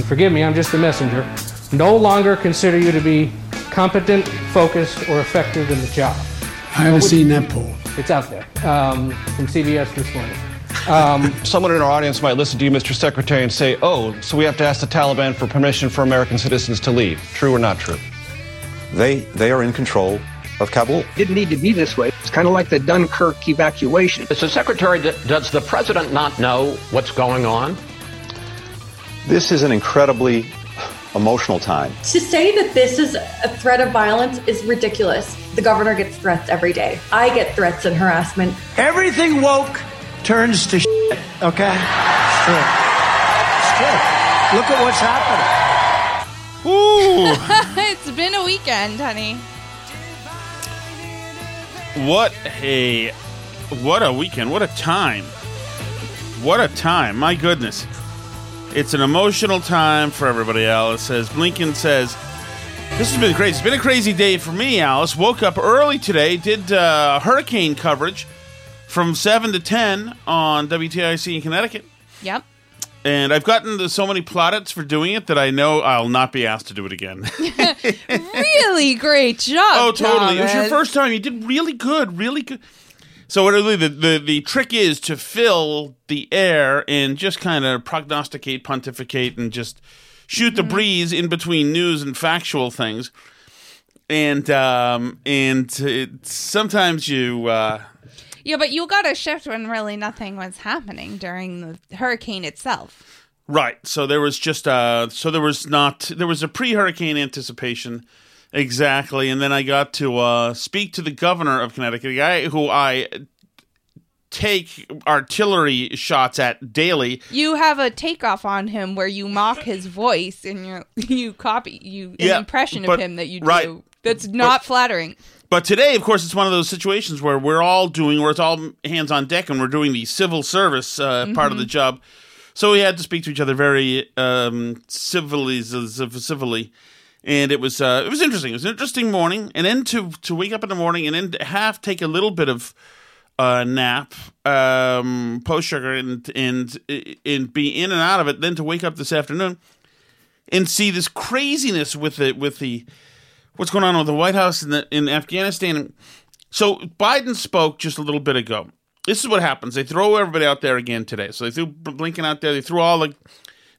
And forgive me, I'm just a messenger, no longer consider you to be competent, focused, or effective in the job. I haven't seen that poll. It's out there um, from CBS this morning. Um, Someone in our audience might listen to you, Mr. Secretary, and say, oh, so we have to ask the Taliban for permission for American citizens to leave. True or not true? They, they are in control of Kabul. It didn't need to be this way. It's kind of like the Dunkirk evacuation. Mr. Secretary, does the president not know what's going on? This is an incredibly emotional time. To say that this is a threat of violence is ridiculous. The governor gets threats every day. I get threats and harassment. Everything woke turns to shit, okay? It's true. It's true. Look at what's happening. Ooh. it's been a weekend, honey. What a what a weekend. What a time. What a time. My goodness. It's an emotional time for everybody, Alice says. Blinken says, This has been crazy. It's been a crazy day for me, Alice. Woke up early today, did uh, hurricane coverage from 7 to 10 on WTIC in Connecticut. Yep. And I've gotten to so many plaudits for doing it that I know I'll not be asked to do it again. really great job. Oh, totally. It was your first time. You did really good, really good. So what really, the, the, the trick is to fill the air and just kind of prognosticate, pontificate, and just shoot the breeze in between news and factual things. And um, and it, sometimes you uh, Yeah, but you got a shift when really nothing was happening during the hurricane itself. Right. So there was just uh so there was not there was a pre-hurricane anticipation exactly and then I got to uh speak to the governor of Connecticut, a guy who I take artillery shots at daily. You have a takeoff on him where you mock his voice and you you copy you Yeah, an impression but- of him that you do. That's not flattering. But today, of course, it's one of those situations where we're all doing, where it's all hands on deck, and we're doing the civil service uh, part of the job. So we had to speak to each other very um, civilly, civilly, and it was uh, it was interesting. It was an interesting morning, and then to to wake up in the morning and then half take a little bit of uh, nap, um, post sugar, and and and be in and out of it. Then to wake up this afternoon and see this craziness with the with the what's going on with the White House in the, in Afghanistan. So Biden spoke just a little bit ago. This is what happens. They throw everybody out there again today. So they threw Blinken out there. They threw all the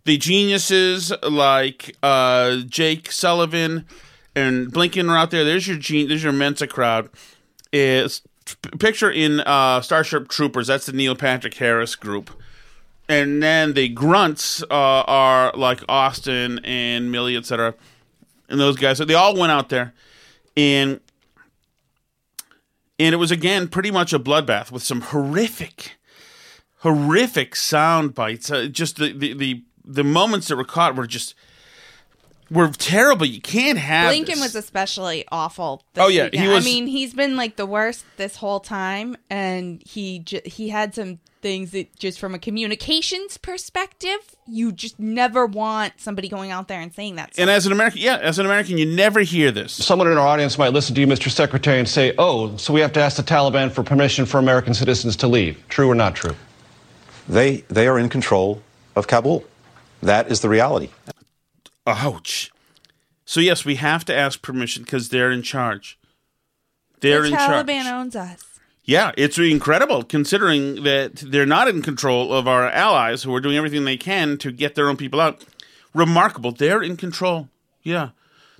the geniuses like uh, Jake Sullivan and Blinken are out there. There's your gen- there's your Mensa crowd. Is picture in uh, Starship Troopers. That's the Neil Patrick Harris group. And then the grunts uh, are like Austin and Milley, etc and those guys. So they all went out there, and and it was again pretty much a bloodbath with some horrific, horrific sound bites. Uh, just the, the the the moments that were caught were just were terrible. You can't have Blinken this. was especially awful. this Oh, yeah, weekend. he was- I mean, he's been like the worst this whole time, and he j- he had some things that just from a communications perspective, you just never want somebody going out there and saying that. And as an American, yeah, as an American, you never hear this. Someone in our audience might listen to you, Mr. Secretary, and say, oh, so we have to ask the Taliban for permission for American citizens to leave. True or not true? They they are in control of Kabul. That is the reality. Ouch. So yes, we have to ask permission because they're in charge. They're in charge. the in Taliban charge. owns us. Yeah, it's incredible considering that they're not in control of our allies who are doing everything they can to get their own people out. Remarkable. They're in control. Yeah.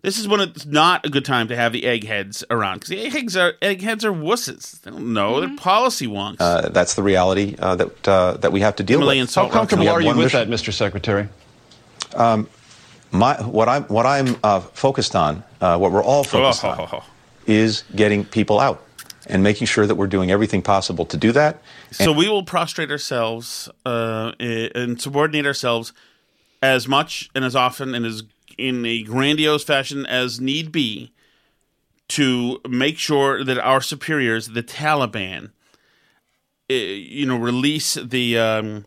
This is when it's not a good time to have the eggheads around because the eggheads are eggheads are wusses. They don't know. Mm-hmm. They're policy wonks. Uh, that's the reality uh, that uh, that we have to deal Emily with. and How comfortable We are you with mission. that, Mr. Secretary? My what I'm what I'm uh, focused on, uh, what we're all focused on, is getting people out and making sure that we're doing everything possible to do that. So we will prostrate ourselves uh, and subordinate ourselves as much and as often and as in a grandiose fashion as need be to make sure that our superiors, the Taliban, uh, you know, release the um,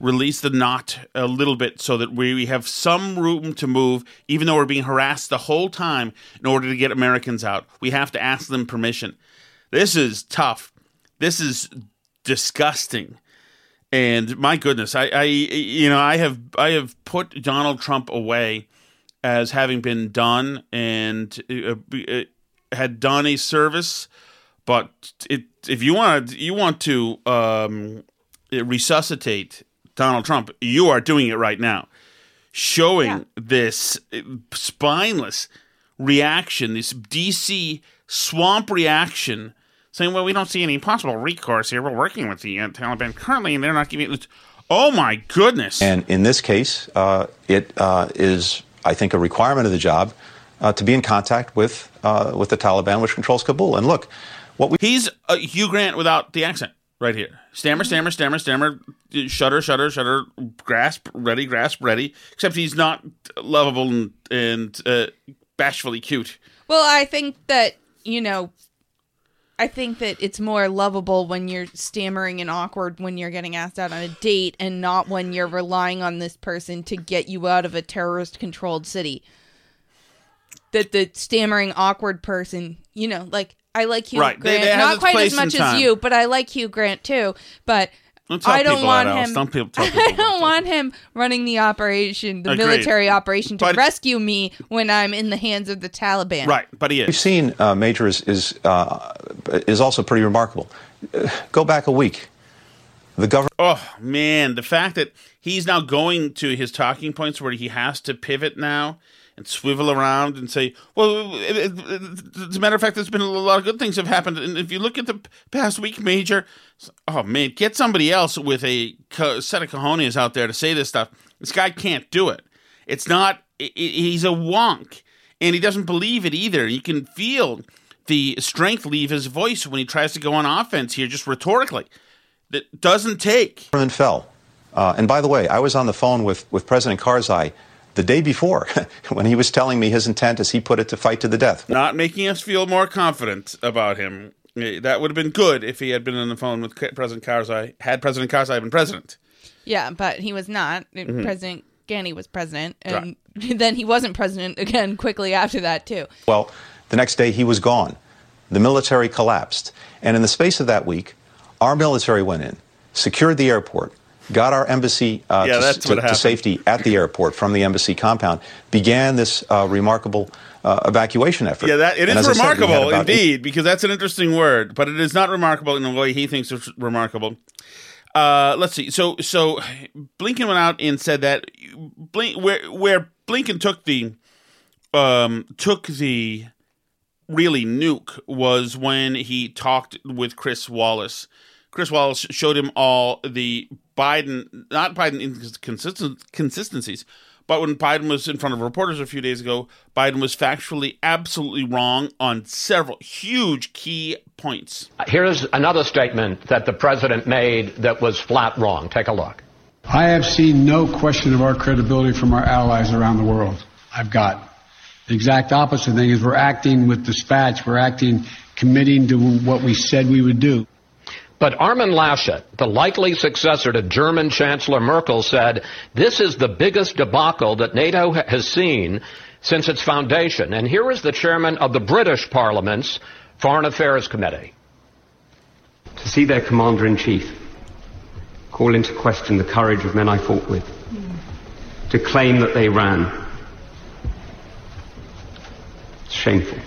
release the knot a little bit so that we have some room to move, even though we're being harassed the whole time in order to get Americans out. We have to ask them permission. This is tough. This is disgusting. And my goodness, I, I you know, I have I have put Donald Trump away as having been done and uh, uh, had done a service, but it if you want you want to um, resuscitate Donald Trump, you are doing it right now, showing this uh, spineless reaction, this DC swamp reaction, saying, "Well, we don't see any possible recourse here. We're working with the uh, Taliban currently, and they're not giving." it. Oh my goodness! And in this case, uh, it uh, is, I think, a requirement of the job uh, to be in contact with uh, with the Taliban, which controls Kabul. And look, what we He's uh, Hugh Grant without the accent right here. Stammer, stammer, stammer, stammer, shudder, shudder, shudder, grasp, ready, grasp, ready. Except he's not lovable and, and uh, bashfully cute. Well, I think that, you know, I think that it's more lovable when you're stammering and awkward when you're getting asked out on a date and not when you're relying on this person to get you out of a terrorist controlled city. That the stammering awkward person, you know, like I like Hugh Right. Grant, they have not quite as much as you, but I like Hugh Grant too. But Don't tell I don't people want that, Alice. him. Don't people tell I don't want him running the operation, the Agreed. military operation, to But- rescue me when I'm in the hands of the Taliban. Right, but he is. we've seen, uh, Major, is is, uh, is also pretty remarkable. Uh, go back a week. The government. Oh man, the fact that he's now going to his talking points where he has to pivot now and swivel around and say, "Well, it, it, it- as a matter of fact, there's been a lot of good things have happened." And if you look at the past week, Major, oh man, get somebody else with a set of cojones out there to say this stuff. This guy can't do it. It's not. he's a wonk, and he doesn't believe it either. You can feel the strength leave his voice when he tries to go on offense here, just rhetorically. That doesn't take. government fell. Uh, and by the way, I was on the phone with, with President Karzai the day before when he was telling me his intent, as he put it, to fight to the death. not making us feel more confident about him. Eh, That would have been good if he had been on the phone with President Karzai. Had President Karzai been president? Yeah, but he was not. Mhm. President Ghani was president, and then he wasn't president again quickly after that too. Well, the next day he was gone. The military collapsed. And in the space of that week, our military went in, secured the airport, got our embassy uh, Yeah, to, to- to safety at the airport from the embassy compound, began this uh, remarkable uh, evacuation effort. Yeah, that it And is I said, remarkable eight- indeed because that's an interesting word, but it is not remarkable in the way he thinks it's remarkable. Uh, let's see. So, so Blinken went out and said that Blink, where where Blinken took the um took the really nuke was when he talked with Chris Wallace. Chris Wallace showed him all the Biden, not Biden inconsistent consistencies, but when Biden was in front of reporters a few days ago, Biden was factually absolutely wrong on several huge key points. Here's another statement that the president made that was flat wrong. Take a look. I have seen no question of our credibility from our allies around the world. I've got. The exact opposite thing is we're acting with dispatch. We're acting committing to what we said we would do. But Armin Laschet, the likely successor to German Chancellor Merkel, said this is the biggest debacle that NATO has seen since its foundation. And here is the chairman of the British Parliament's Foreign Affairs Committee. To see their commander in chief call into question the courage of men I fought with, to claim that they ran. It's shameful.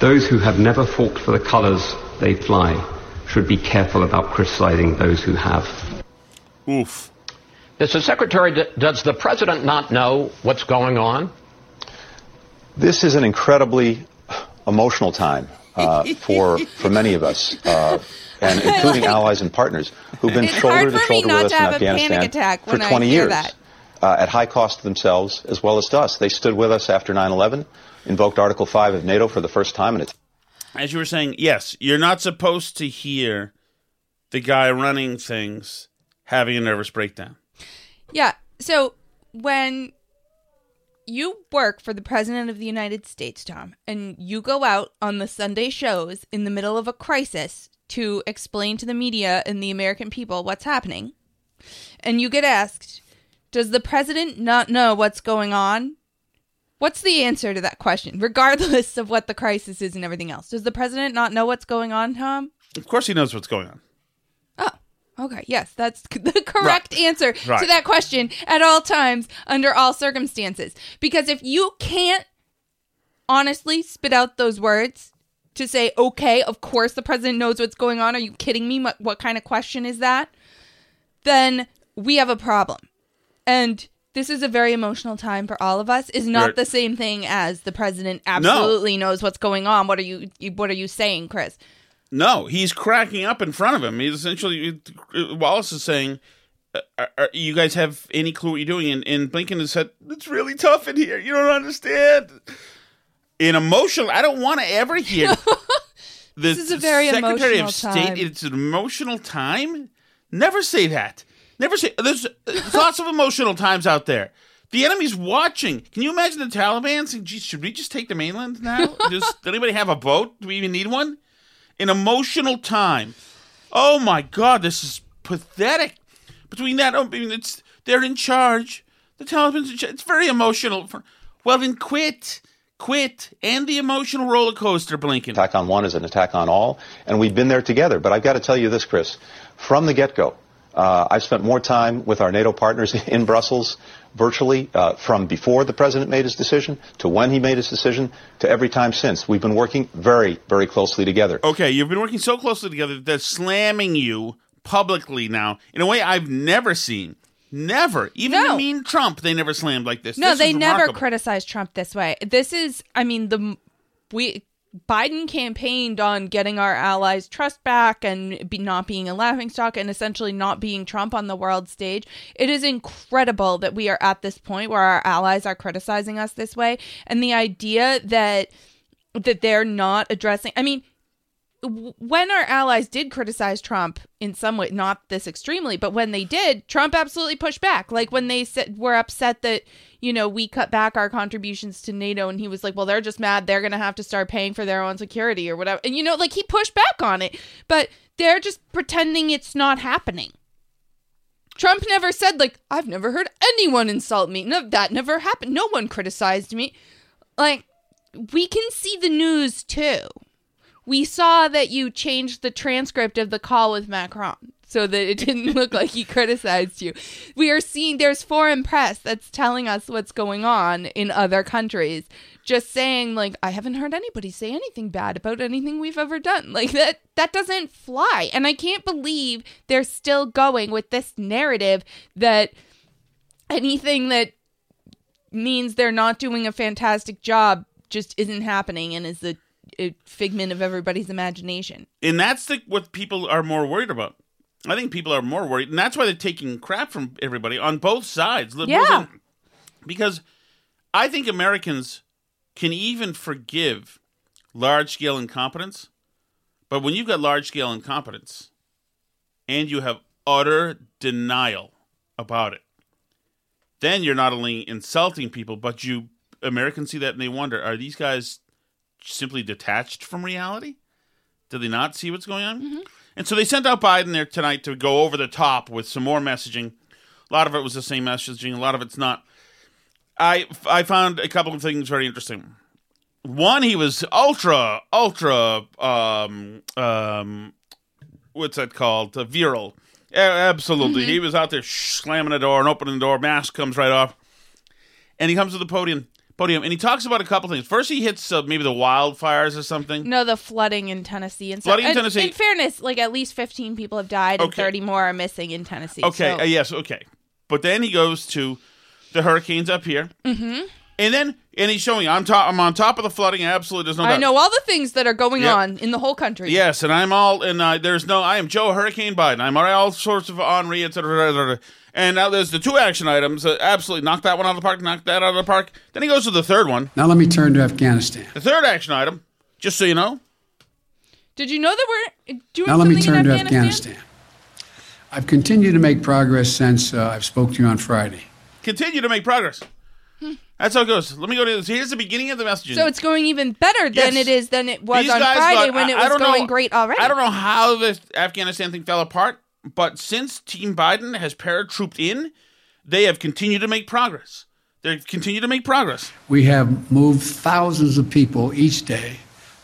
Those who have never fought for the colours they fly should be careful about criticizing those who have. Oof. Mr. Secretary, does the president not know what's going on? This is an incredibly emotional time uh, for for many of us, uh, and including allies and partners who've been It's shoulder to shoulder with us in have a panic Afghanistan for 20 years. Uh, at high cost to themselves as well as to us. They stood with us after 9/11, invoked Article 5 of NATO for the first time, and it's As you were saying, yes, you're not supposed to hear the guy running things having a nervous breakdown. Yeah. So when you work for the President of the United States, Tom, and you go out on the Sunday shows in the middle of a crisis to explain to the media and the American people what's happening, and you get asked, Does the President not know what's going on? What's the answer to that question, regardless of what the crisis is and everything else? Does the President not know what's going on, Tom? Of course, he knows what's going on. Oh, okay, yes, that's the correct answer to that question at all times, under all circumstances. Because if you can't honestly spit out those words to say, okay, of course the president knows what's going on, are you kidding me? What, what kind of question is that? Then we have a problem. And this is a very emotional time for all of us. Is not Right. the same thing as the president absolutely knows what's going on. What are you what are you saying, Chris? No, he's cracking up in front of him. He's essentially Wallace is saying, uh, are, are- "You guys have any clue what you're doing?" And, and Blinken has said, "It's really tough in here. You don't understand." In emotional, I don't want to ever hear. This is a very Secretary emotional of State. time. It's an emotional time. Never say that. Never say. There's, there's lots of emotional times out there. The enemy's watching. Can you imagine the Taliban saying, "Geez, should we just take the mainland now? Does anybody have a boat? Do we even need one?" An emotional time. Oh my God, this is pathetic. Between that, oh, I mean, it's they're in charge. The Taliban's in charge. It's very emotional. For, well, then quit, quit, and the emotional roller coaster, Blinken. attack on one is an attack on all, and we've been there together. But I've got to tell you this, Chris, from the get-go, uh, I've spent more time with our NATO partners in Brussels, virtually uh, from before the president made his decision to when he made his decision to every time since. We've been working very, very closely together. Okay, you've been working so closely together that they're slamming you publicly now in a way I've never seen. Never. Even No. mean Trump, they never slammed like this. No, This they never criticized Trump this way. This is, I mean, the we Biden campaigned on getting our allies' trust back and be, not being a laughingstock and essentially not being Trump on the world stage. It is incredible that we are at this point where our allies are criticizing us this way, and the idea that that they're not addressing. I mean, when our allies did criticize Trump in some way, not this extremely, but when they did, Trump absolutely pushed back. Like when they said were upset that you know we cut back our contributions to NATO, and he was like, "Well, they're just mad. They're gonna have to start paying for their own security or whatever." And you know, like he pushed back on it, but they're just pretending it's not happening. Trump never said like I've never heard anyone insult me. No, that never happened. No one criticized me. Like we can see the news too. We saw that you changed the transcript of the call with Macron so that it didn't look like he criticized you. We are seeing there's foreign press that's telling us what's going on in other countries. Just saying like I haven't heard anybody say anything bad about anything we've ever done. Like that that doesn't fly. And I can't believe they're still going with this narrative that anything that means they're not doing a fantastic job just isn't happening and is a, figment of everybody's imagination. And that's the, what people are more worried about. I think people are more worried, and that's why they're taking crap from everybody on both sides. liberals Yeah. and- because I think Americans can even forgive large scale incompetence, but when you've got large scale incompetence and you have utter denial about it, then you're not only insulting people, but you Americans see that and they wonder: Are these guys simply detached from reality? Do they not see what's going on? Mm-hmm. And so they sent out Biden there tonight to go over the top with some more messaging. A lot of it was the same messaging. A lot of it's not. I I found a couple of things very interesting. One, he was ultra ultra um um what's that called? Uh, virile. A- absolutely, he was out there slamming the door and opening the door. Mask comes right off, and he comes to the podium. Podium, and he talks about a couple things. First, he hits uh, maybe the wildfires or something. No, the flooding in Tennessee and stuff. Flooding in And Tennessee- In fairness, like at least 15 people have died and Okay. 30 more are missing in Tennessee. Okay, so- uh, yes, okay. But then he goes to the hurricanes up here, Mhm. and then and he's showing I'm top. I'm on top of the flooding. Absolutely, there's no. I doubt. know all the things that are going Yep. on in the whole country. Yes, and I'm all and uh, there's no. I am Joe Hurricane Biden. I'm all sorts of Henri, et cetera, et cetera. And now there's the two action items. Uh, absolutely, knock that one out of the park. Knock that out of the park. Then he goes to the third one. Now let me turn to Afghanistan. The third action item, just so you know, Did you know that we're doing Now let me turn to Afghanistan? Afghanistan. I've continued to make progress since uh, I've spoke to you on Friday. continue to make progress. That's how it goes. Let me go to this. Here's the beginning of the messaging. So it's going even better than Yes. it is than it was These on guys Friday got- when I- it I was don't going know- great already. I don't know how the Afghanistan thing fell apart, but since Team Biden has paratrooped in, they have continued to make progress. They continue to make progress. We have moved thousands of people each day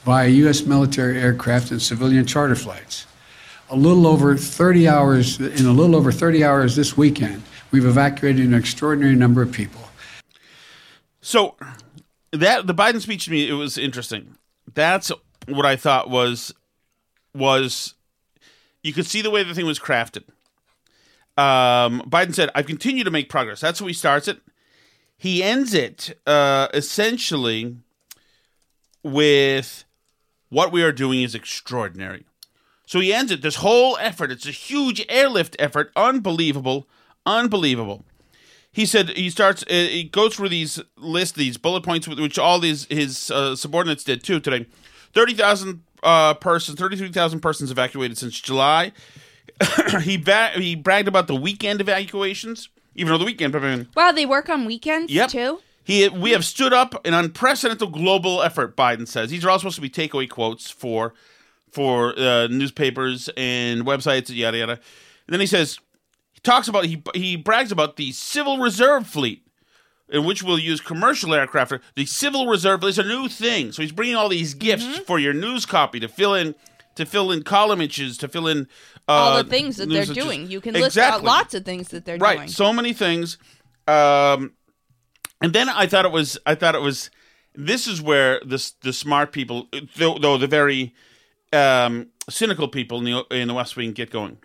via U.S. military aircraft and civilian charter flights. A little over 30 hours, in a little over 30 hours this weekend, we've evacuated an extraordinary number of people. So that the Biden speech to me, it was interesting. That's what I thought was was you could see the way the thing was crafted. Um, Biden said, "I've continued to make progress." That's how he starts it. He ends it uh, essentially with what we are doing is extraordinary. So he ends it. This whole effort, it's a huge airlift effort, unbelievable, unbelievable. He said he starts. Uh, he goes through these lists, these bullet points, which all these his uh, subordinates did too today. Thirty thousand uh, persons, thirty-three thousand persons evacuated since July. he va- he bragged about the weekend evacuations, even though the weekend. Wow, they work on weekends Yep. too. He, we have stood up an unprecedented global effort. Biden says these are all supposed to be takeaway quotes for for uh, newspapers and websites, yada yada. And then he says talks about he he brags about the Civil Reserve Fleet, in which we'll use commercial aircraft. The Civil Reserve is a new thing, so he's bringing all these gifts Mm-hmm. for your news copy to fill in to fill in column inches to fill in uh, All the things that they're doing. You can list Exactly. out lots of things that they're right doing. so many things um and then i thought it was i thought it was this is where the the smart people though, though the very um cynical people in the in the west wing get going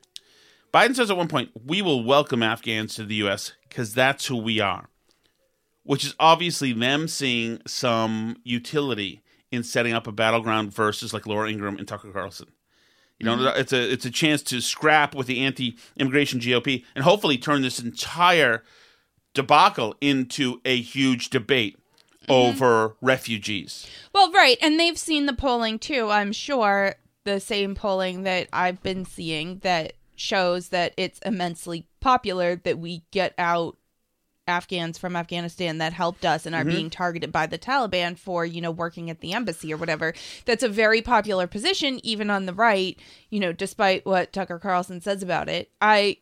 biden says at one point we will welcome afghans to the us because that's who we are which is obviously them seeing some utility in setting up a battleground versus like laura ingraham and tucker carlson you know, Mm-hmm. it's a it's a chance to scrap with the anti-immigration GOP and hopefully turn this entire debacle into a huge debate Mm-hmm. over refugees. Well, right, and they've seen the polling too. I'm sure the same polling that I've been seeing that shows that it's immensely popular that we get out Afghans from Afghanistan that helped us and are Mhm. being targeted by the Taliban for, you know, working at the embassy or whatever. That's a very popular position even on the right, you know, despite what Tucker Carlson says about it. I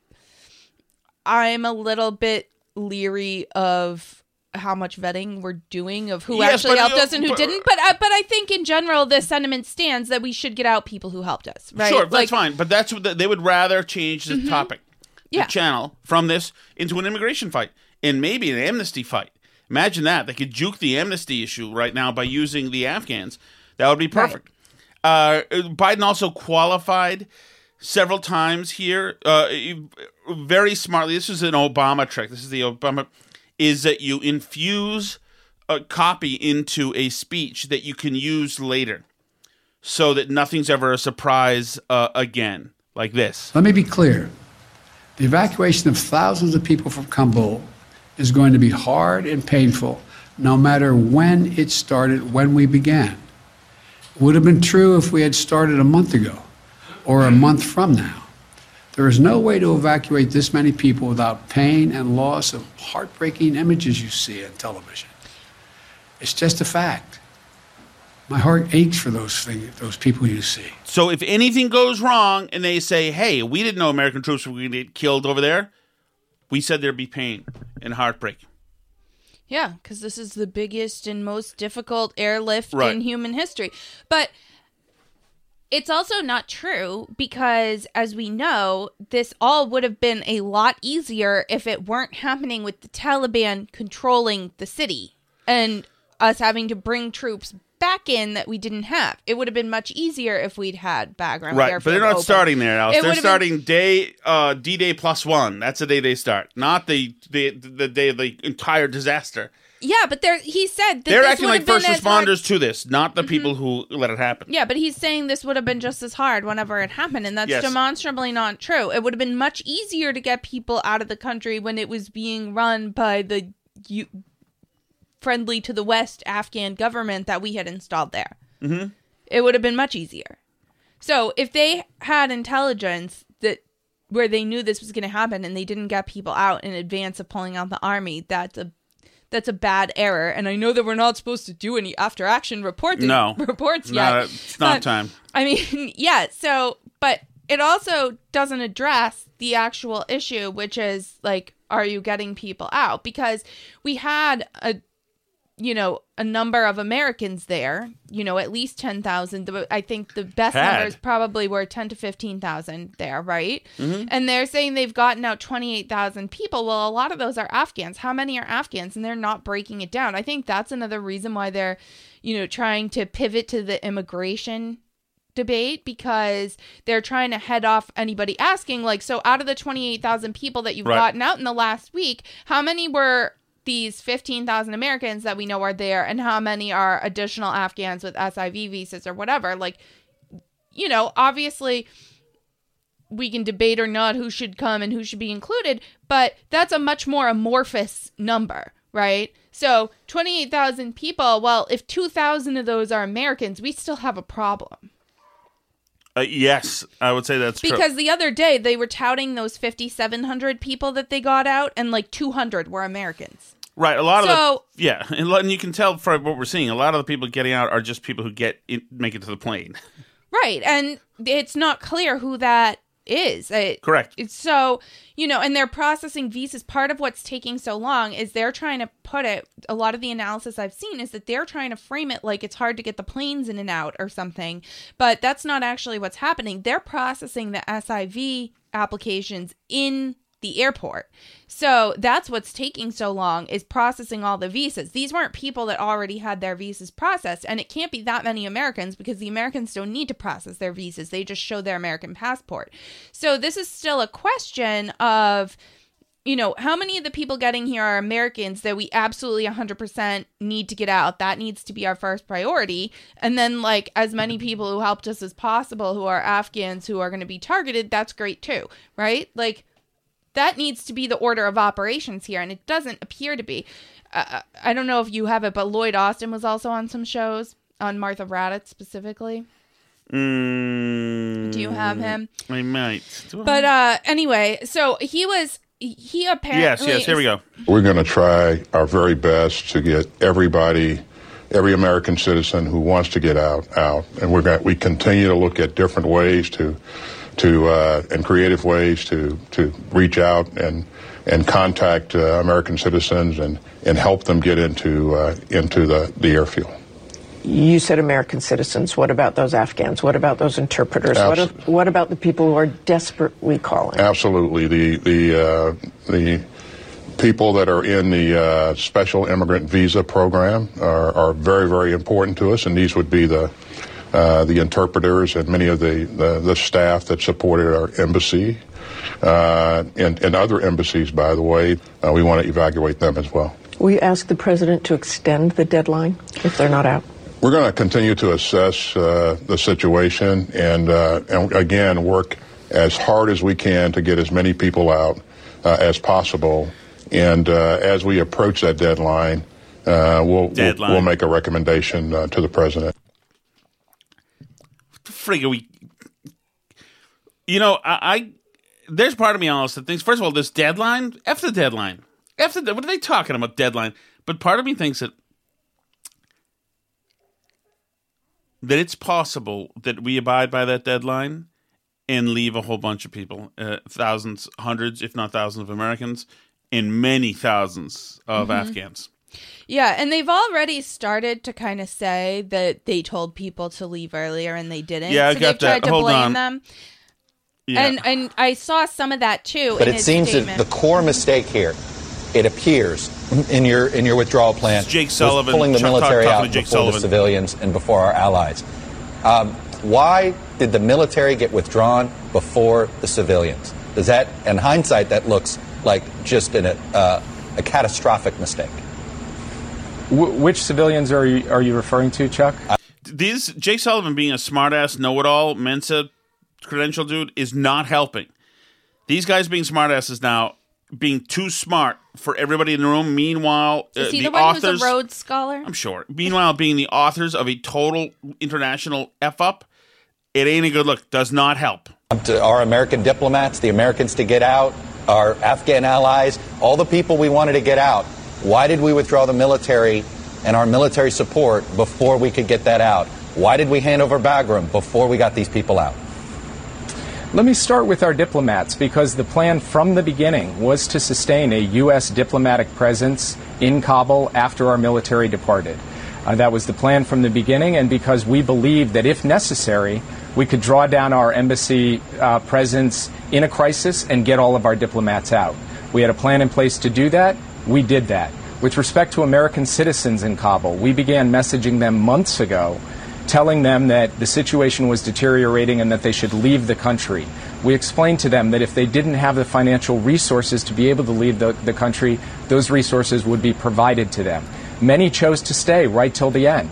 I'm a little bit leery of how much vetting we're doing of who Yes, actually helped us and who but- didn't. But uh, but I think in general the sentiment stands that we should get out people who helped us. Right? Sure, Like, that's fine, but that's what the, they would rather change the Mhm. topic, the Yeah. channel from this into an immigration fight and maybe an amnesty fight. Imagine that they could juke the amnesty issue right now by using the Afghans. That would be perfect. Uh, Biden also qualified several times here, uh, very smartly. This is an Obama trick. This is the Obama is that you infuse a copy into a speech that you can use later, so that nothing's ever a surprise uh, again, like this. Let me be clear. The evacuation of thousands of people from Kabul is going to be hard and painful no matter when it started, when we began. It would have been true if we had started a month ago or a month from now. There is no way to evacuate this many people without pain and loss of heartbreaking images you see on television. It's just a fact. My heart aches for those things, those people you see. So if anything goes wrong and they say, "Hey, we didn't know American troops were going to get killed over there," we said there'd be pain and heartbreak. Yeah, because this is the biggest and most difficult airlift Right. in human history. But it's also not true because, as we know, this all would have been a lot easier if it weren't happening with the Taliban controlling the city and us having to bring troops back in that we didn't have. It would have been much easier if we'd had background right, but they're not open. starting there, Alice. It They're have been- starting day uh, D Day plus one. That's the day they start, not the the the day of the entire disaster. Yeah, but there he said that They're this acting would like have been first as hard- responders to this, not the people who let it happen. Yeah, but he's saying this would have been just as hard whenever it happened, and that's Yes. demonstrably not true. It would have been much easier to get people out of the country when it was being run by the U- friendly to the West Afghan government that we had installed there. Mm-hmm. It would have been much easier. So if they had intelligence that where they knew this was going to happen and they didn't get people out in advance of pulling out the army, that's a that's a bad error. And I know that we're not supposed to do any after action reporting No. reports No, yet. it's not but- time. I mean, yeah. So, but it also doesn't address the actual issue, which is like, are you getting people out? Because we had a, you know, a number of Americans there. You know, at least ten thousand. I think the best Had. numbers probably were ten to fifteen thousand there, right? Mhm. And they're saying they've gotten out twenty eight thousand people. Well, a lot of those are Afghans. How many are Afghans? And they're not breaking it down. I think that's another reason why they're, you know, trying to pivot to the immigration debate because they're trying to head off anybody asking like so out of the 28,000 people that you've Right. gotten out in the last week how many were these 15,000 Americans that we know are there and how many are additional Afghans with SIV visas or whatever like you know obviously we can debate or not who should come and who should be included, but that's a much more amorphous number, right? So 28,000 people, well, if 2,000 of those are Americans, we still have a problem. Uh, yes, I would say that's true. Because the other day they were touting those 5,700 people that they got out, and like 200 were Americans. Right, a lot So- of the yeah, and and you can tell from what we're seeing. A lot of the people getting out are just people who get in, make it to the plane. Right. And it's not clear who that is. It- Correct. It's so, you know, and they're processing visas. Part of what's taking so long is they're trying to put it, a lot of the analysis I've seen is that they're trying to frame it like it's hard to get the planes in and out or something. But that's not actually what's happening. They're processing the SIV applications in the airport. So that's what's taking so long is processing all the visas. These weren't people that already had their visas processed, and it can't be that many Americans because the Americans don't need to process their visas. They just show their American passport. So this is still a question of you know, how many of the people getting here are Americans that we absolutely 100% need to get out? That needs to be our first priority. And then, like, as many people who helped us as possible who are Afghans who are going to be targeted, that's great too, right? Like, that needs to be the order of operations here, and it doesn't appear to be. Uh, I don't know if you have it, but Lloyd Austin was also on some shows, on Martha Raddatz specifically. Mm, Do you have him? I might. I? But uh anyway, so he was he apparently yes, yes. Here we go. We're going to try our very best to get everybody, every American citizen who wants to get out, out. And we're going we continue to look at different ways to, to uh, and creative ways to to reach out and and contact uh, American citizens and and help them get into uh, into the the airfield. You said American citizens. What about those Afghans? What about those interpreters? What, if- what about the people who are desperately calling? Absolutely, the the uh, the people that are in the uh, special immigrant visa program are, are very very important to us, and these would be the uh, the interpreters and many of the, the, the staff that supported our embassy uh, and, and other embassies. By the way, uh, we want to evaluate them as well. Will you ask the president to extend the deadline if they're not out? We're going to continue to assess uh, the situation and, uh, and again work as hard as we can to get as many people out uh, as possible. And uh, as we approach that deadline, uh, we'll, Deadline. we'll we'll make a recommendation uh, to the president. Frig are we? You know, I, I there's part of me almost that thinks, first of all, this deadline, F the deadline. F the, what are they talking about, deadline? But part of me thinks that that it's possible that we abide by that deadline and leave a whole bunch of people, uh, thousands, hundreds, if not thousands of Americans, and many thousands of Mhm. Afghans. Yeah, and they've already started to kind of say that they told people to leave earlier and they didn't. Yeah, I so got they've tried that. to Hold blame on. them. Yeah. And and I saw some of that too. But in it his seems statement. that the core mistake here, it appears in your in your withdrawal plan, Jake was Sullivan, pulling the Chuck- military talking out Jake before Sullivan. the civilians and before our allies. Um, why did the military get withdrawn before the civilians? Does that, in hindsight, that looks like just an, uh, a catastrophic mistake? Wh- which civilians are you, are you referring to, Chuck? These Jake Sullivan being a smartass, know-it-all, Mensa credential dude is not helping. These guys being smartasses now, being too smart for everybody in the room. Meanwhile, Is uh, he the, the, one authors, who's a Rhodes Scholar? I'm sure. Meanwhile, being the authors of a total international f up, it ain't a good look. Does not help. To our American diplomats, the Americans to get out, our Afghan allies, all the people we wanted to get out. Why did we withdraw the military and our military support before we could get that out? Why did we hand over Bagram before we got these people out? Let me start with our diplomats because the plan from the beginning was to sustain a U.S. diplomatic presence in Kabul after our military departed. Uh, that was the plan from the beginning, and because we believed that if necessary, we could draw down our embassy uh, presence in a crisis and get all of our diplomats out. We had a plan in place to do that. We did that. With respect to American citizens in Kabul, we began messaging them months ago telling them that the situation was deteriorating and that they should leave the country. We explained to them that if they didn't have the financial resources to be able to leave the, the country, those resources would be provided to them. Many chose to stay right till the end.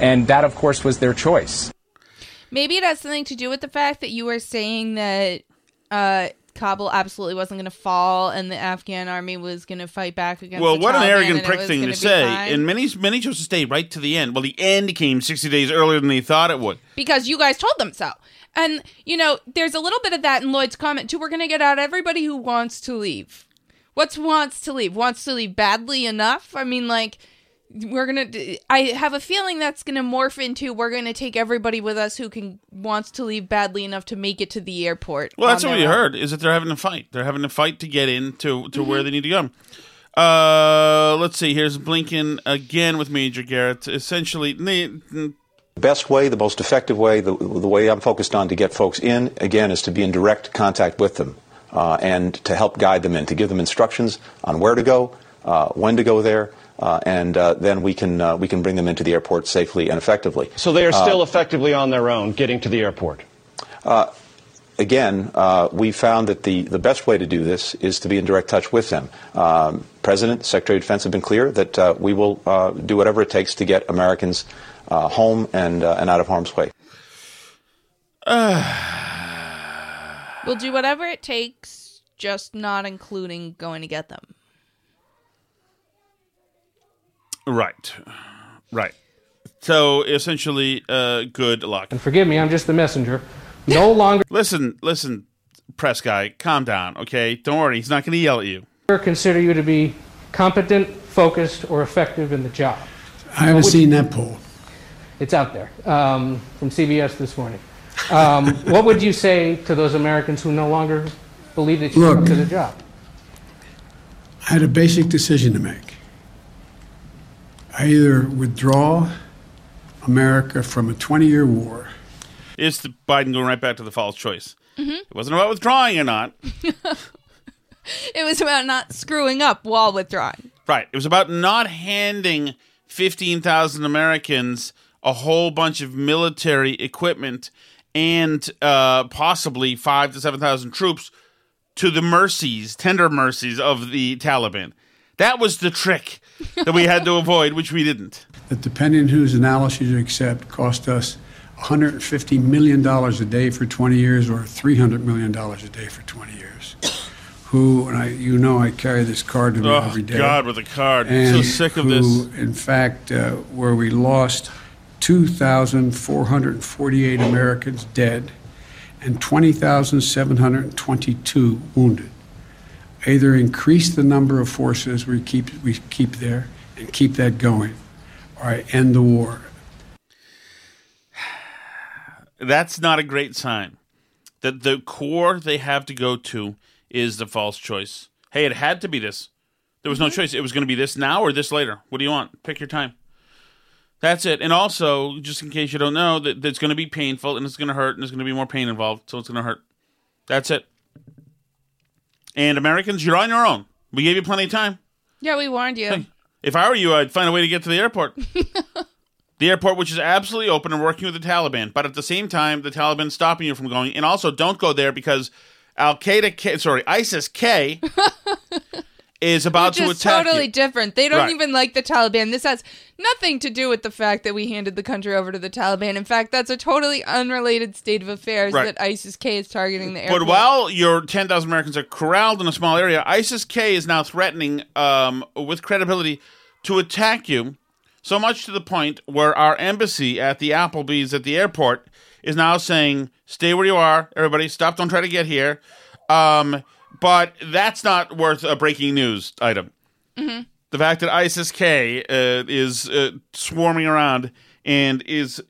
And that, of course, was their choice. Maybe it has something to do with the fact that you were saying that uh, Kabul absolutely wasn't going to fall and the Afghan army was going to fight back against. Well, what an arrogant prick thing gonna say. fine. And many many chose to stay right to the end. Well, the end came 60 days earlier than they thought it would. because you guys told them so. And you know, there's a little bit of that in Lloyd's comment too. We're going to get out everybody who wants to leave. What's wants to leave? Wants to leave badly enough? I mean, like we're gonna. I have a feeling that's gonna morph into we're gonna take everybody with us who can wants to leave badly enough to make it to the airport. Well, that's what we own. heard is that they're having a fight. They're having a fight to get into to Mm-hmm. where they need to go. Uh, let's see. Here's Blinken again with Major Garrett. Essentially, they, best way, the most effective way, the, the way I'm focused on to get folks in, again, is to be in direct contact with them uh, and to help guide them in, to give them instructions on where to go, uh, when to go there, uh, and uh, then we can uh, we can bring them into the airport safely and effectively. So they are still Uh, effectively on their own getting to the airport. uh, again, uh, we found that the, the best way to do this is to be in direct touch with them. Um, President, Secretary of Defense have been clear that uh, we will uh, do whatever it takes to get Americans uh, home and, uh, and out of harm's way. We'll do whatever it takes, just not including going to get them. Right, right. So essentially, uh, good luck. And forgive me, I'm just the messenger. No longer listen, listen, press guy, calm down, okay? Don't worry, he's not going to yell at you. consider you to be competent, focused, or effective in the job. I haven't seen that poll. It's out there um, from CBS this morning. Um, what would you say to those Americans who no longer believe that you're Look. up to the job? I had a basic decision to make. I either withdraw America from a 20 year war. It's the Biden going right back to the false choice. Mhm. It wasn't about withdrawing or not. It was about not screwing up while withdrawing. Right. It was about not handing 15,000 Americans a whole bunch of military equipment and uh, possibly five to 7,000 troops to the mercies, tender mercies of the Taliban. That was the trick that we had to avoid, which we didn't. that depending on whose analysis you accept, cost us $150 million a day for 20 years or $300 million a day for 20 years. Who, and I, you know, I carry this card to me Oh, every day. God, with a card. And so sick of who, this. In fact, uh, where we lost 2,448 Americans dead and 20,722 wounded. Either increase the number of forces we keep, we keep there and keep that going, or I end the war. That's not a great sign. That the core they have to go to is the false choice. Hey, it had to be this. There was no mm-hmm. choice. It was going to be this now or this later. What do you want? Pick your time. That's it. And also, just in case you don't know, that it's going to be painful and it's going to hurt and there's going to be more pain involved, so it's going to hurt. That's it. And Americans, you're on your own. We gave you plenty of time. Yeah, we warned you. If I were you, I'd find a way to get to the airport. the airport, which is absolutely open and working with the Taliban, but at the same time, the Taliban stopping you from going. And also, don't go there because Al Qaeda, K, sorry, ISIS K, is about Which to is attack totally you. different. They don't Right. even like the Taliban. This has nothing to do with the fact that we handed the country over to the Taliban. In fact, that's a totally unrelated state of affairs Right. that ISIS K is targeting the airport. But while your 10,000 Americans are corralled in a small area, ISIS K is now threatening, um, with credibility, to attack you, so much to the point where our embassy at the Applebee's at the airport is now saying, stay where you are, everybody, stop, don't try to get here. Um, but that's not worth a breaking news item. hmm The fact that ISIS K uh, is uh, swarming around and is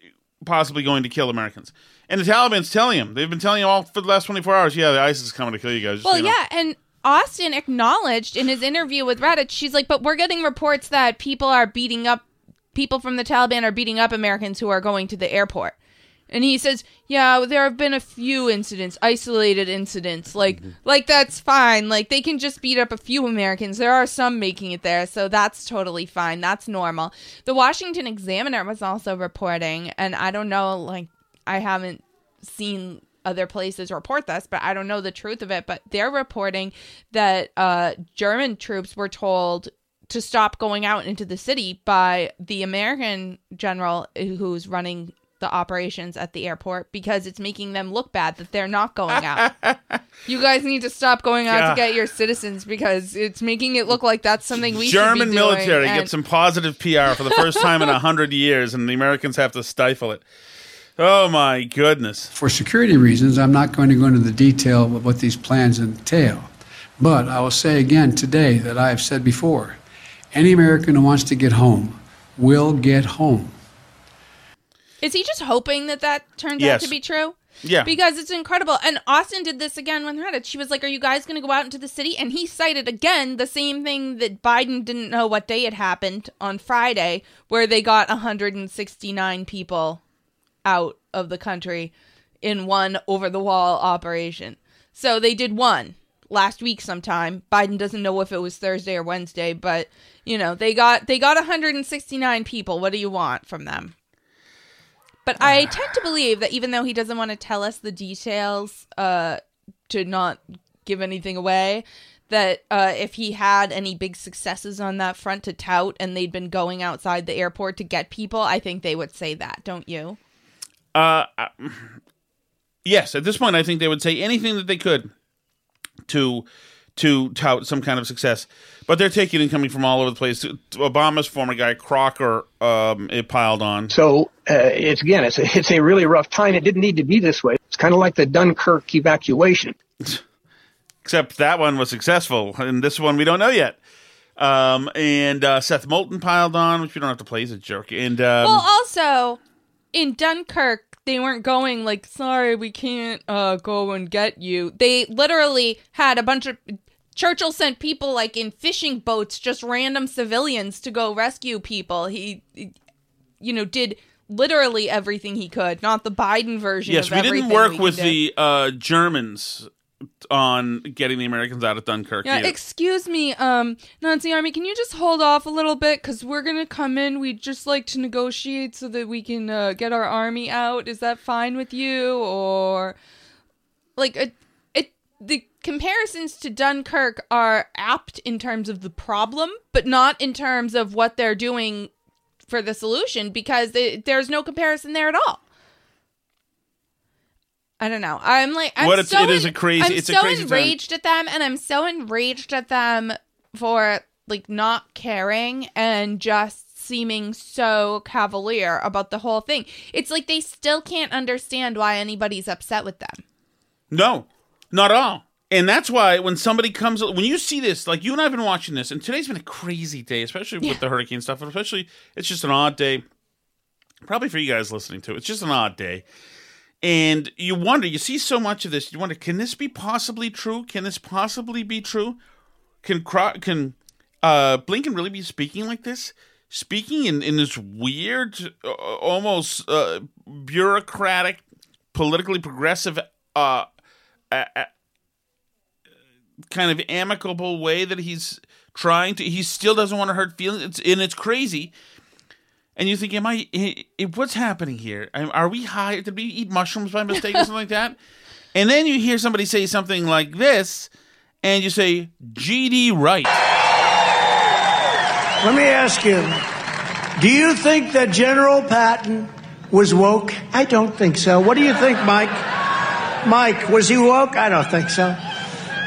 possibly going to kill Americans. And the Taliban's telling him, they've been telling him all for the last 24 hours, yeah, the ISIS is coming to kill you guys. just Well, you know. yeah, and Austin acknowledged in his interview with Raddatz, she's like, but we're getting reports that people are beating up, people from the Taliban are beating up Americans who are going to the airport. And he says, yeah, there have been a few incidents, isolated incidents. Like, like that's fine. Like they can just beat up a few Americans. There are some making it there, so that's totally fine. That's normal. The Washington Examiner was also reporting, and I don't know, like I haven't seen other places report this, but I don't know the truth of it. But they're reporting that uh, German troops were told to stop going out into the city by the American general who's running the operations at the airport because it's making them look bad that they're not going out. you guys need to stop going out Yeah. to get your citizens because it's making it look like that's something we German should be doing. military and- gets some positive PR for the first time in a hundred years, and the Americans have to stifle it. Oh my goodness! For security reasons, I'm not going to go into the detail of what these plans entail. But I will say again today that I have said before any American who wants to get home will get home. Is he just hoping that that turns Yes. out to be true? Yeah. Because it's incredible. And Austin did this again when Raddatz. She was like, Are you guys going to go out into the city? And he cited again the same thing that Biden didn't know what day it happened on Friday, where they got 169 people out of the country in one over the wall operation. So they did one last week sometime. Biden doesn't know if it was Thursday or Wednesday, but you know, they got they got 169 people. What do you want from them? But I tend to believe that even though he doesn't want to tell us the details uh to not give anything away, that uh, if he had any big successes on that front to tout and they'd been going outside the airport to get people, I think they would say that, don't you? Uh, yes, at this point, I think they would say anything that they could to to tout some kind of success. But they're taking and coming from all over the place. Obama's former guy Crocker, um, it piled on. So uh, it's again, it's a, it's a really rough time. It didn't need to be this way. It's kind of like the Dunkirk evacuation. Except that one was successful, and this one we don't know yet. Um, and uh, Seth Moulton piled on, which we don't have to play. He's a jerk. And um, well, also in Dunkirk, they weren't going like, "Sorry, we can't uh, go and get you." They literally had a bunch of Churchill sent people like in fishing boats, just random civilians, to go rescue people. He, you know, did literally everything he could. Not the Biden version. yes, we didn't work we with do. the uh, Germans on getting the Americans out of Dunkirk. Yeah, either. excuse me, um, Nazi Army, can you just hold off a little bit? Because we're gonna come in. We'd just like to negotiate so that we can uh, get our army out. Is that fine with you? Or, like, it, it, the comparisons to Dunkirk are apt in terms of the problem, but not in terms of what they're doing for the solution, because it, there's no comparison there at all. I don't know. I'm like, I'm What so it is a crazy- I'm it's a so crazy time. enraged at them, and I'm so enraged at them for like not caring and just seeming so cavalier about the whole thing. It's like they still can't understand why anybody's upset with them. No, not all. And that's why when somebody comes, when you see this, like you and I have been watching this, and today's been a crazy day, especially with the hurricane stuff, and especially it's just an odd day. Probably for you guys listening to it, it's just an odd day. And you wonder, you see so much of this, you wonder, can this be possibly true? Can this possibly be true? Can can uh, Blinken really be speaking like this? Speaking in, in this weird, uh, almost uh, bureaucratic, politically progressive, uh, uh, uh, kind of amicable way that he's trying to. He still doesn't want to hurt feelings. It's and it's crazy. And you think, am I? i- i- What's happening here? Are we high? Did we eat mushrooms by mistake or something like that? And then you hear somebody say something like this, and you say, "GD Right." Let me ask you do you think that General Patton was woke? I don't think so. What do you think, Mike? Mike, was he woke? I don't think so.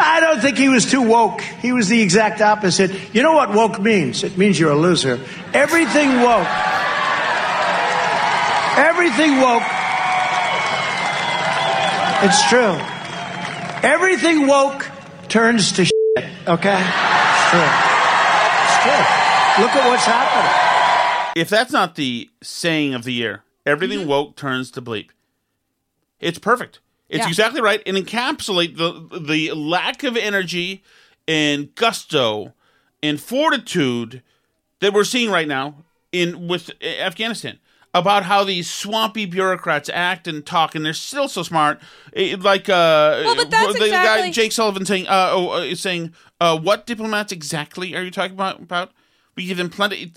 I don't think he was too woke. He was the exact opposite. You know what woke means? It means you're a loser. Everything woke. Everything woke. It's true. Everything woke turns to shit, okay? It's true. It's true. Look at what's happening. If that's not the saying of the year, everything mm-hmm. woke turns to bleep. It's perfect. It's Yeah. exactly right. And encapsulate the the lack of energy and gusto and fortitude that we're seeing right now in with Afghanistan about how these swampy bureaucrats act and talk and they're still so smart. Eh, like uh Well, but that's the guy Jake Sullivan saying uh oh uh, is saying uh what diplomats exactly are you talking about about? We give them plenty.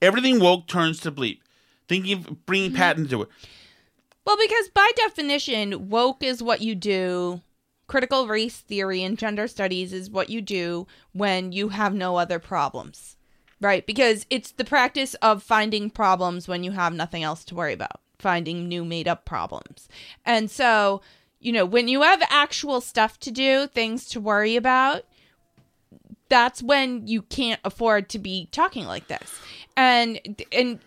Everything woke turns to bleep. Thinking of bringing Mm-hmm. Patton to it Well, because by definition, woke is what you do. Critical race theory and gender studies is what you do when you have no other problems. Right? Because it's the practice of finding problems when you have nothing else to worry about, finding new made up problems. And so, you know, when you have actual stuff to do, things to worry about, that's when you can't afford to be talking like this. And and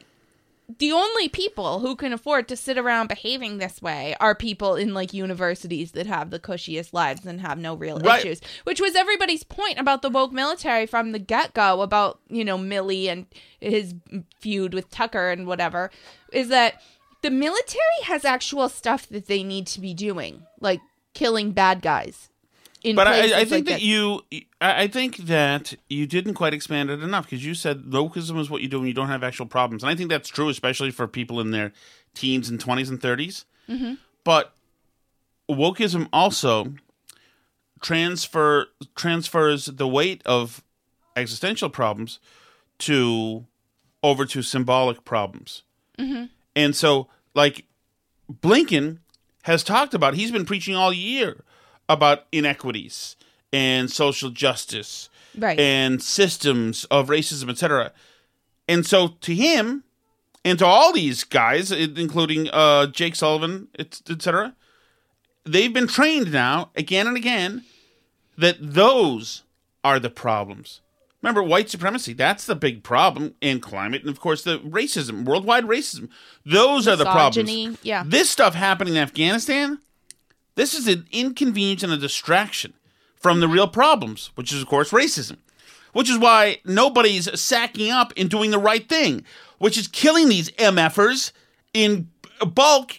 the only people who can afford to sit around behaving this way are people in like universities that have the cushiest lives and have no real Right. issues. Which was everybody's point about the woke military from the get go about, you know, Milley and his feud with Tucker and whatever, is that the military has actual stuff that they need to be doing, like killing bad guys. In but I, I think like that this. you, I think that you didn't quite expand it enough because you said wokeism is what you do when you don't have actual problems, and I think that's true, especially for people in their teens and twenties and 30s Mhm. But wokeism also transfer transfers the weight of existential problems to over to symbolic problems. Mhm. And so, like, Blinken has talked about, he's been preaching all year about inequities and social justice Right. and systems of racism, etc. And so, to him and to all these guys, including uh, Jake Sullivan, etc., they've been trained now again and again that those are the problems. Remember, white supremacy, that's the big problem, and climate, and of course, the racism, worldwide racism. Those are the problems. yeah. This stuff happening in Afghanistan, this is an inconvenience and a distraction from the real problems, which is, of course, racism. Which is why nobody's sacking up and doing the right thing, which is killing these MFers in bulk,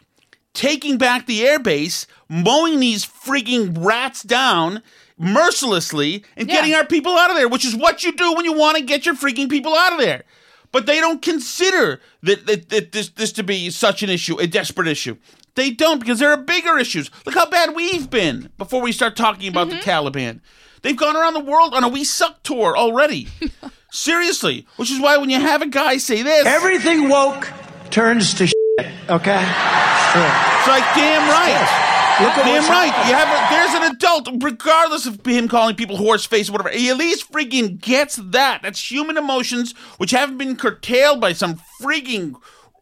taking back the airbase, mowing these freaking rats down mercilessly, and getting our people out of there, which is what you do when you want to get your freaking people out of there. But they don't consider that, that, that this, this to be such an issue, a desperate issue. They don't because there are bigger issues. Look how bad we've been before we start talking about the mm-hmm. Taliban. They've gone around the world on a We Suck tour already. Seriously. Which is why when you have a guy say this. Everything woke turns to shit, okay? It's true. It's like damn right. Look at damn right. You have a, there's an adult, regardless of him calling people horse face or whatever. He at least freaking gets that. That's human emotions, which haven't been curtailed by some freaking,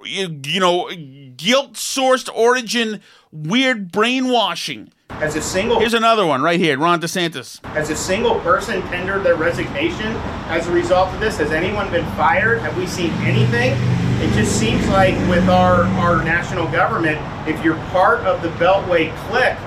you you know, guilt sourced origin, weird brainwashing. As a single Here's another one right here. Ron DeSantis. Has a single person tendered their resignation as a result of this? Has anyone been fired? Have we seen anything? It just seems like with our, our national government, if you're part of the Beltway clique,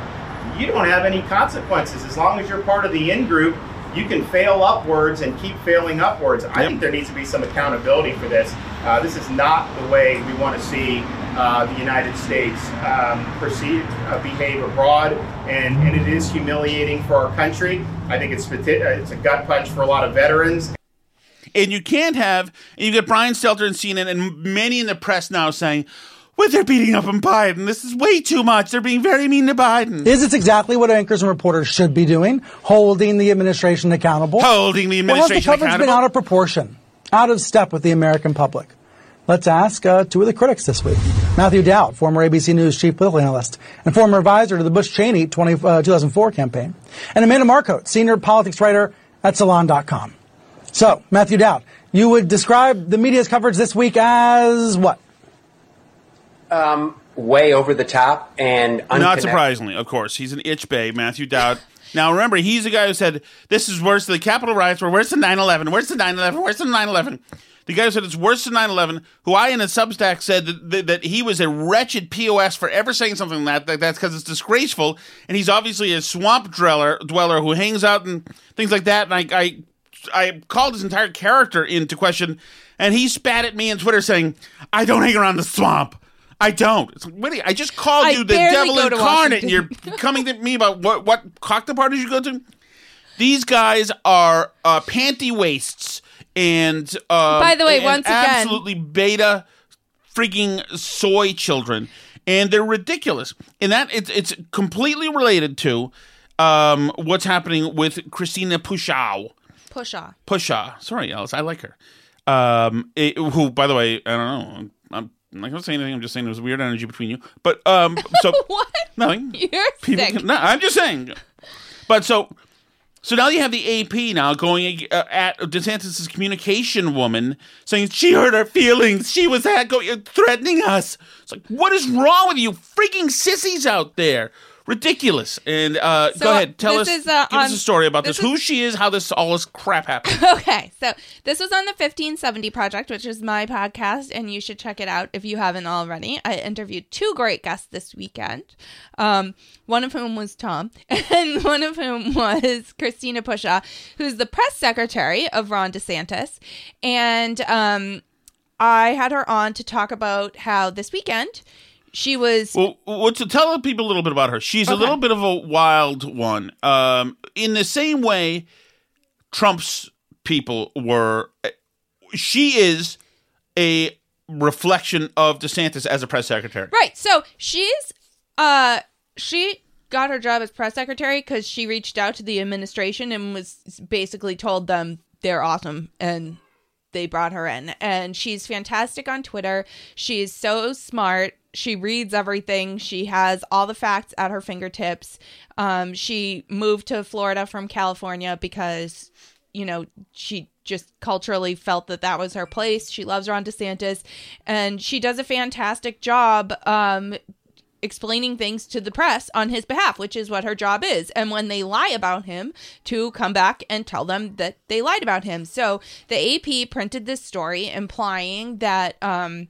you don't have any consequences as long as you're part of the in group. You can fail upwards and keep failing upwards. I think there needs to be some accountability for this. Uh, this is not the way we want to see uh, the United States um, proceed, uh, behave abroad, and, and it is humiliating for our country. I think it's uh, it's a gut punch for a lot of veterans. And you can't have, and you get Brian Stelter and CNN and many in the press now saying, well, they're beating up on Biden. This is way too much. They're being very mean to Biden. Is it's exactly what anchors and reporters should be doing, holding the administration accountable? Holding the Or has the administration coverage been out of proportion, out of step with the American public? Let's ask uh, two of the critics this week. Matthew Dowd, former ABC News chief political analyst and former advisor to the Bush Cheney 20, uh, 2004 campaign, and Amanda Marcotte, senior politics writer at Salon.com. So, Matthew Dowd, you would describe the media's coverage this week as what? Um, way over the top and Not surprisingly, of course. He's an itch bay, Matthew Dowd. now, remember, he's the guy who said, This is worse. Than the Capitol riots were worse than 9 11. Where's the 9 11? Where's the 9 11? The guy who said it's worse than 9 11, who I in a Substack said that, that, that he was a wretched POS for ever saying something like that, that that's because it's disgraceful. And he's obviously a swamp dweller, dweller who hangs out and things like that. And I, I, I called his entire character into question, and he spat at me on Twitter saying, I don't hang around the swamp. I don't. It's like, I just called I you the barely devil go to incarnate, and you're coming to me about what what cocktail parties you go to. These guys are uh, panty waists and uh, By the way, and once again- absolutely beta freaking soy children, and they're ridiculous. And that it's it's completely related to um, what's happening with Christina Pushaw. Pusha. Pusha. Sorry, Alice. I like her. Um, it- who, by the way, I don't know. I'm, I'm not going to say anything. I'm just saying there's weird energy between you. But um, so what? Nothing. You're People sick. can, no, I'm just saying. But so, so now you have the AP now going uh, at DeSantis' communication woman saying she hurt our feelings. She was at go, threatening us. It's like, what is wrong with you, freaking sissies out there? Ridiculous. And uh, So, go ahead, tell us, is, uh, give us a story about this. this is- Who she is, how this all this crap happened. Okay, so this was on the 1570 Project, which is my podcast, and you should check it out if you haven't already. I interviewed two great guests this weekend. Um, one of whom was Tom, and one of whom was Christina Pushaw, who's the press secretary of Ron DeSantis. And um, I had her on to talk about how this weekend she was Well, well, to tell people a little bit about her, she's a little bit of a wild one. Um, in the same way, Trump's people were. She is a reflection of DeSantis as a press secretary. Right. So she's uh she got her job as press secretary because she reached out to the administration and was basically told them they're awesome and they brought her in and she's fantastic on twitter she's so smart she reads everything she has all the facts at her fingertips um, she moved to florida from california because you know she just culturally felt that that was her place she loves ron desantis and she does a fantastic job um, explaining things to the press on his behalf, which is what her job is. And when they lie about him, to come back and tell them that they lied about him. So the AP printed this story implying that um,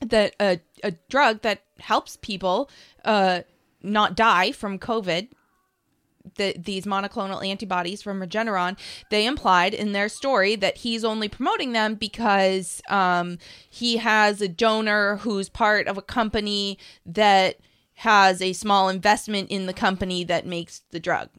that a, a drug that helps people uh, not die from COVID. The, these monoclonal antibodies from Regeneron, they implied in their story that he's only promoting them because um, he has a donor who's part of a company that has a small investment in the company that makes the drug.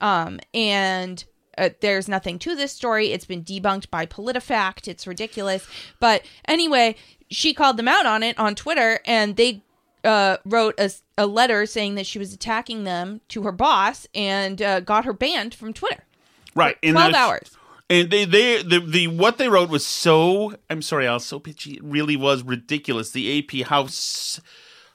Um, and uh, there's nothing to this story. It's been debunked by PolitiFact. It's ridiculous. But anyway, she called them out on it on Twitter, and they uh, wrote a, a letter saying that she was attacking them to her boss and uh, got her banned from Twitter. Right. and 12 that's- hours. And they, they, the, the, what they wrote was so. I'm sorry, Al, so pitchy. It really was ridiculous. The AP House.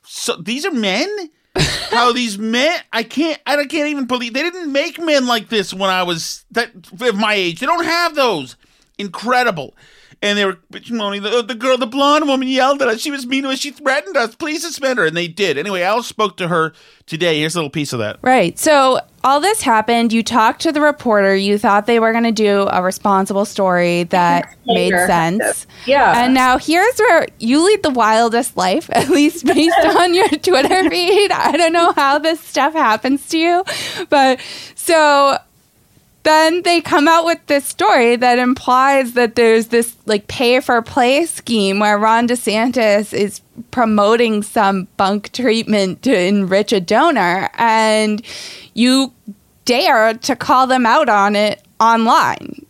So these are men. How these men? I can't. I can't even believe they didn't make men like this when I was that of my age. They don't have those. Incredible. And they were moaning. The, the girl, the blonde woman, yelled at us. She was mean to us. She threatened us. Please suspend her, and they did. Anyway, Al spoke to her today. Here's a little piece of that. Right. So all this happened. You talked to the reporter. You thought they were going to do a responsible story that made sense. Yeah. And now here's where you lead the wildest life, at least based on your Twitter feed. I don't know how this stuff happens to you, but so then they come out with this story that implies that there's this like pay for play scheme where Ron DeSantis is promoting some bunk treatment to enrich a donor and you dare to call them out on it online.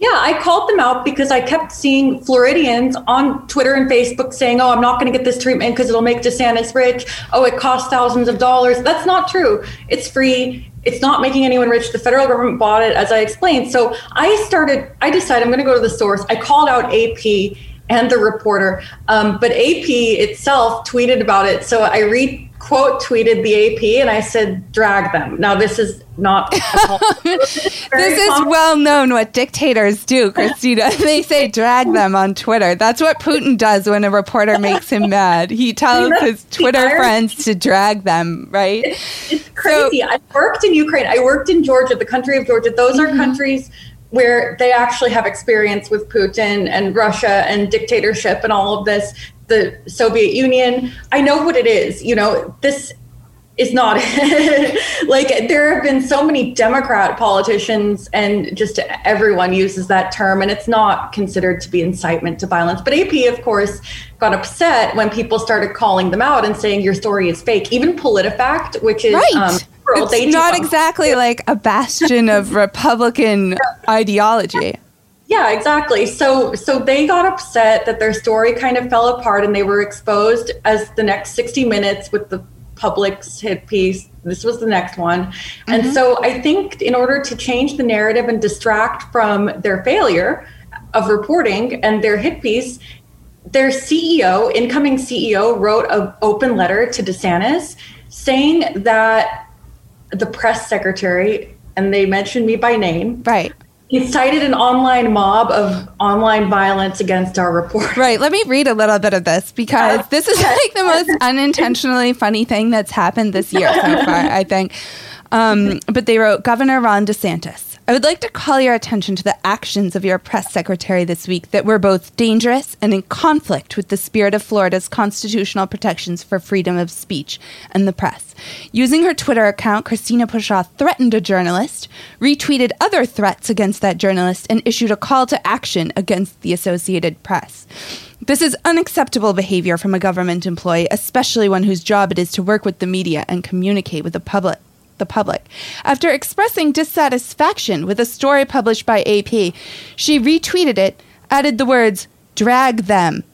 Yeah, I called them out because I kept seeing Floridians on Twitter and Facebook saying, oh, I'm not going to get this treatment because it'll make DeSantis rich. Oh, it costs thousands of dollars. That's not true. It's free. It's not making anyone rich. The federal government bought it, as I explained. So I started, I decided I'm going to go to the source. I called out AP and the reporter, um, but AP itself tweeted about it. So I re quote tweeted the AP and I said, drag them. Now, this is not. this is well known what dictators do, Christina. they say drag them on Twitter. That's what Putin does when a reporter makes him mad. He tells his Twitter friends to drag them, right? It's crazy. I worked in Ukraine, I worked in Georgia, the country of Georgia. Those are mm-hmm. countries where they actually have experience with Putin and Russia and dictatorship and all of this the Soviet Union. I know what it is. You know, this is not like there have been so many Democrat politicians and just everyone uses that term and it's not considered to be incitement to violence. But AP, of course, got upset when people started calling them out and saying your story is fake. Even PolitiFact, which is right. um, it's not exactly like a bastion of Republican ideology. Yeah, exactly. So so they got upset that their story kind of fell apart and they were exposed as the next 60 minutes with the public's hit piece. This was the next one. Mm-hmm. And so I think in order to change the narrative and distract from their failure of reporting and their hit piece, their CEO, incoming CEO, wrote an open letter to DeSantis saying that the press secretary, and they mentioned me by name, right, incited an online mob of online violence against our report. Right. Let me read a little bit of this because this is like the most unintentionally funny thing that's happened this year so far, I think. Um, but they wrote Governor Ron DeSantis. I would like to call your attention to the actions of your press secretary this week that were both dangerous and in conflict with the spirit of Florida's constitutional protections for freedom of speech and the press. Using her Twitter account, Christina Pushaw threatened a journalist, retweeted other threats against that journalist, and issued a call to action against the Associated Press. This is unacceptable behavior from a government employee, especially one whose job it is to work with the media and communicate with the public the public. After expressing dissatisfaction with a story published by AP, she retweeted it, added the words, drag them.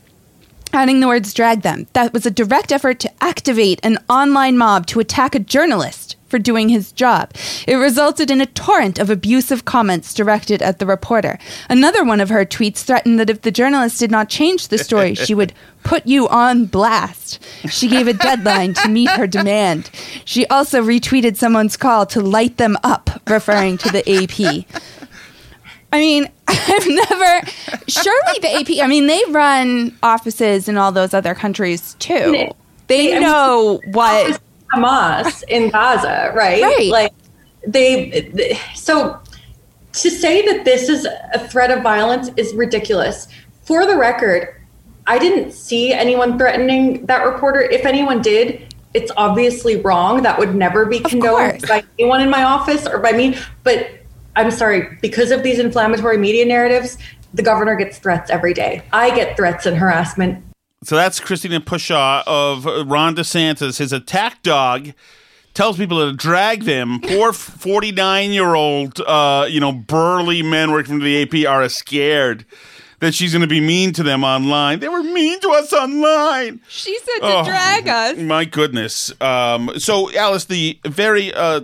Adding the words drag them. That was a direct effort to activate an online mob to attack a journalist for doing his job. It resulted in a torrent of abusive comments directed at the reporter. Another one of her tweets threatened that if the journalist did not change the story, she would put you on blast. She gave a deadline to meet her demand. She also retweeted someone's call to light them up, referring to the AP. I mean, I've never. Surely the AP. I mean, they run offices in all those other countries too. They know what oh, Hamas in Gaza, right? Right. Like they. So to say that this is a threat of violence is ridiculous. For the record, I didn't see anyone threatening that reporter. If anyone did, it's obviously wrong. That would never be condoned by anyone in my office or by me. But I'm sorry, because of these inflammatory media narratives, the governor gets threats every day. I get threats and harassment. So that's Christina Pushaw of Ron DeSantis. His attack dog tells people to drag them. Poor 49 year old, uh, you know, burly men working for the AP are scared that she's going to be mean to them online. They were mean to us online. She said to oh, drag us. My goodness. Um, so, Alice, the very uh,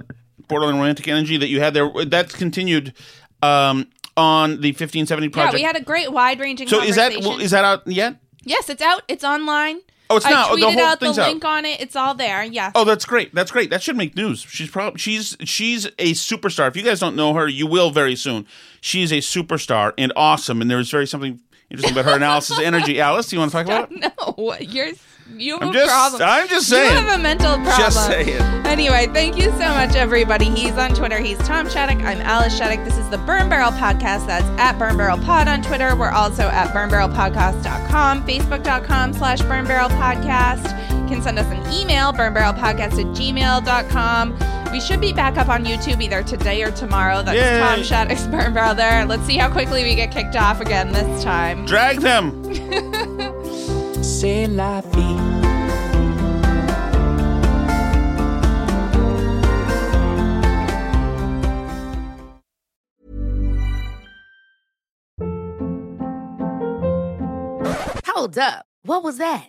borderline romantic energy that you had there, that's continued um, on the 1570 project. Yeah, we had a great wide ranging So, is that, is that out yet? Yes, it's out. It's online. Oh, it's I not. Oh, tweeted the whole out the thing's out. link on it. It's all there. Yeah. Oh, that's great. That's great. That should make news. She's probably she's she's a superstar. If you guys don't know her, you will very soon. She's a superstar and awesome. And there's very something interesting about her analysis of energy. Alice, do you want to talk about it? No, you're you have I'm a just- problem. I'm just You saying. have a mental problem. Just saying. Anyway, thank you so much, everybody. He's on Twitter. He's Tom Shattuck. I'm Alice Shattuck. This is the Burn Barrel Podcast. That's at Burn Barrel Pod on Twitter. We're also at burnbarrelpodcast.com, facebook.com slash Burn Barrel Podcast. You can send us an email, burnbarrelpodcast at gmail.com. We should be back up on YouTube either today or tomorrow. That's Yay. Tom Shattuck's Burn Barrel there. Let's see how quickly we get kicked off again this time. Drag them. C'est la vie. Hold up. What was that?